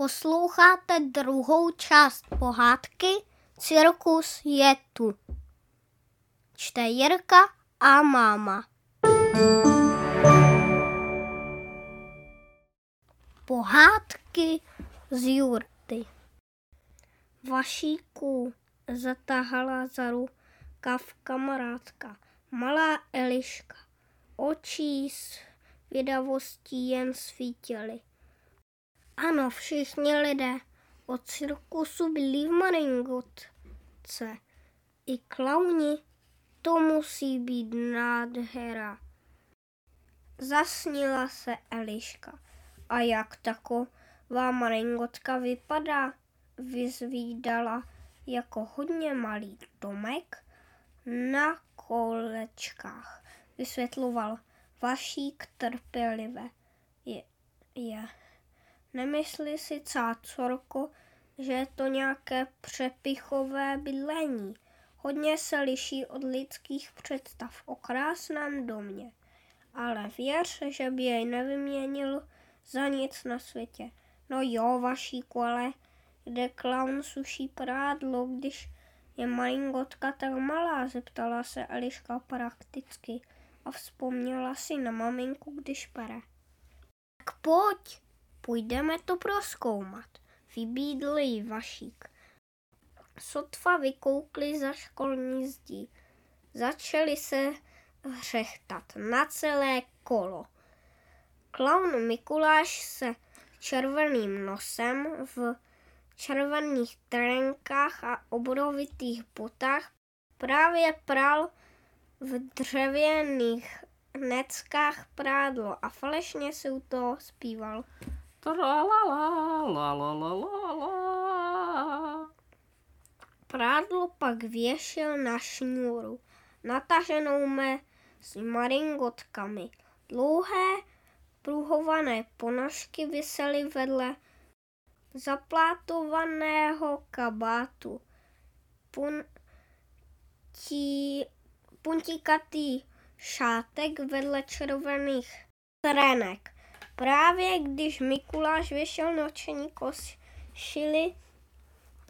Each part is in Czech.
Posloucháte druhou část pohádky Cirkus je tu. Čte Jirka a máma. Pohádky z jurty. Vašíku zatáhala za rukav kamarádka, malá Eliška. Očí s vědavostí jen svítily. Ano, všichni lidé od cirkusu byli v Maringotce. I klauni, to musí být nádhera. Zasnila se Eliška. A jak taková maringotka vypadá? Vyzvídala jako hodně malý domek na kolečkách. Vysvětloval Vašík trpělivé. Je, je. Nemyslí si cácorko, že je to nějaké přepichové bydlení. Hodně se liší od lidských představ o krásném domě. Ale věř, že by jej nevyměnil za nic na světě. No jo, vašíku, ale kde klaun suší prádlo, když je malingotka tak malá, zeptala se Eliška prakticky a vzpomněla si na maminku, když pere. Tak pojď, půjdeme to proskoumat, vybídl jí Vašík. Sotva vykoukli za školní zdí. Začali se hřechtat na celé kolo. Klaun Mikuláš se červeným nosem v červených trenkách a obrovitých botách právě pral v dřevěných neckách prádlo a falešně si u toho zpíval. Prádlo pak věšil na šňůru, nataženou mezi maringotkami. Dlouhé pruhované ponožky visely vedle zaplátovaného kabátu. Puntí, puntikatý šátek vedle červených trenek. Právě když Mikuláš vyšel noční košili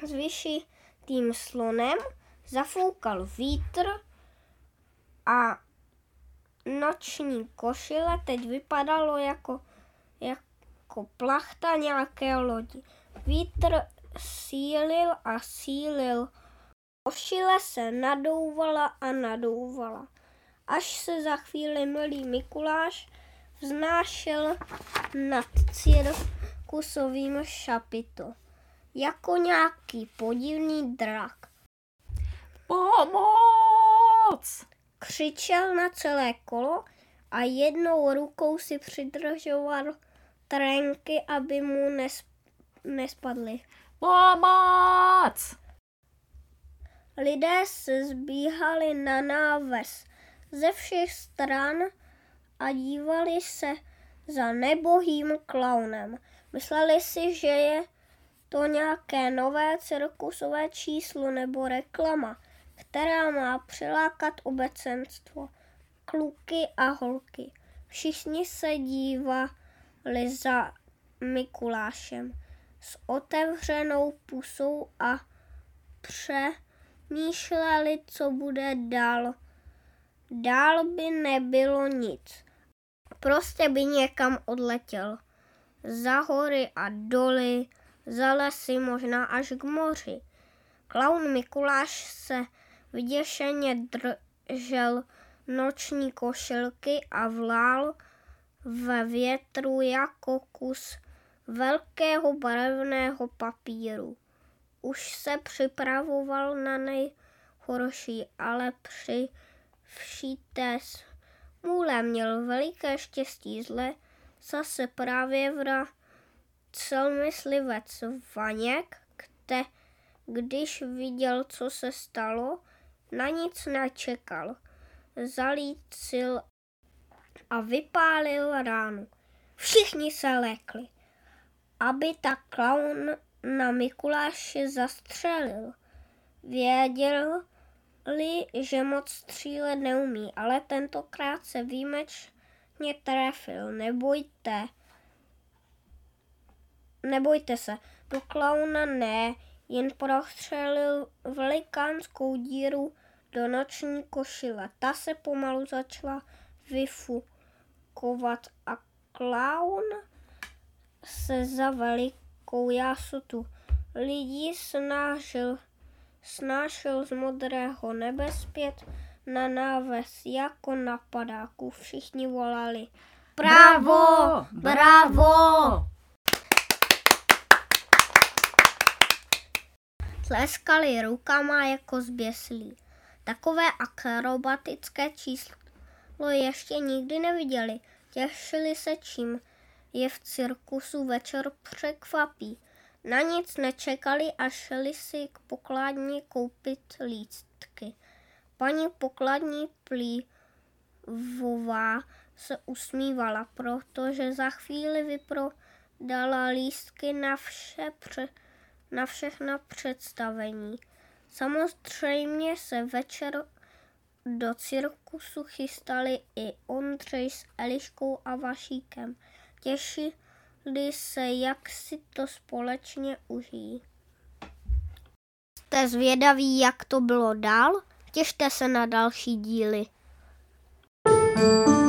s vyšitým slonem, zafoukal vítr a noční košile teď vypadalo jako, jako plachta nějaké lodi. Vítr sílil a sílil. Košile se nadouvala a nadouvala. Až se za chvíli milý Mikuláš vznášel nad cirkusovým šapito. Jako nějaký podivný drak. Pomoc! Křičel na celé kolo a jednou rukou si přidržoval trenky, aby mu nes, nespadly. Pomoc! Lidé se zbíhali na náves ze všech stran a dívali se za nebohým klaunem. Mysleli si, že je to nějaké nové cirkusové číslo nebo reklama která má přilákat obecenstvo, kluky a holky. Všichni se dívali za Mikulášem s otevřenou pusou a přemýšleli, co bude dál. Dál by nebylo nic. Prostě by někam odletěl. Za hory a doly, za lesy, možná až k moři. Klaun Mikuláš se Vyděšeně držel noční košilky a vlál ve větru jako kus velkého barevného papíru. Už se připravoval na nejhorší, ale při vší té smůle měl veliké štěstí zle, zase právě vracel myslivec Vaněk, kde, když viděl, co se stalo, na nic nečekal. Zalícil a vypálil ránu. Všichni se lekli, aby ta klaun na Mikuláše zastřelil. Věděl, li, že moc střílet neumí, ale tentokrát se výjimečně trefil. Nebojte, nebojte se, do klauna ne, jen prostřelil velikánskou díru do noční košile. Ta se pomalu začala vyfukovat a klaun se za velikou jásotu lidí snažil, snášel z modrého nebe zpět na náves jako na padáku. Všichni volali Bravo! Bravo! Tleskali rukama jako zběslí. Takové akrobatické číslo ještě nikdy neviděli. Těšili se, čím je v cirkusu večer překvapí. Na nic nečekali a šli si k pokladní koupit lístky. Paní pokladní plívová se usmívala, protože za chvíli vyprodala lístky na, vše pře, na všechna představení. Samozřejmě se večer do cirkusu chystali i Ondřej s Eliškou a Vašíkem. Těšili se, jak si to společně užijí. Jste zvědaví, jak to bylo dál? Těšte se na další díly. thank you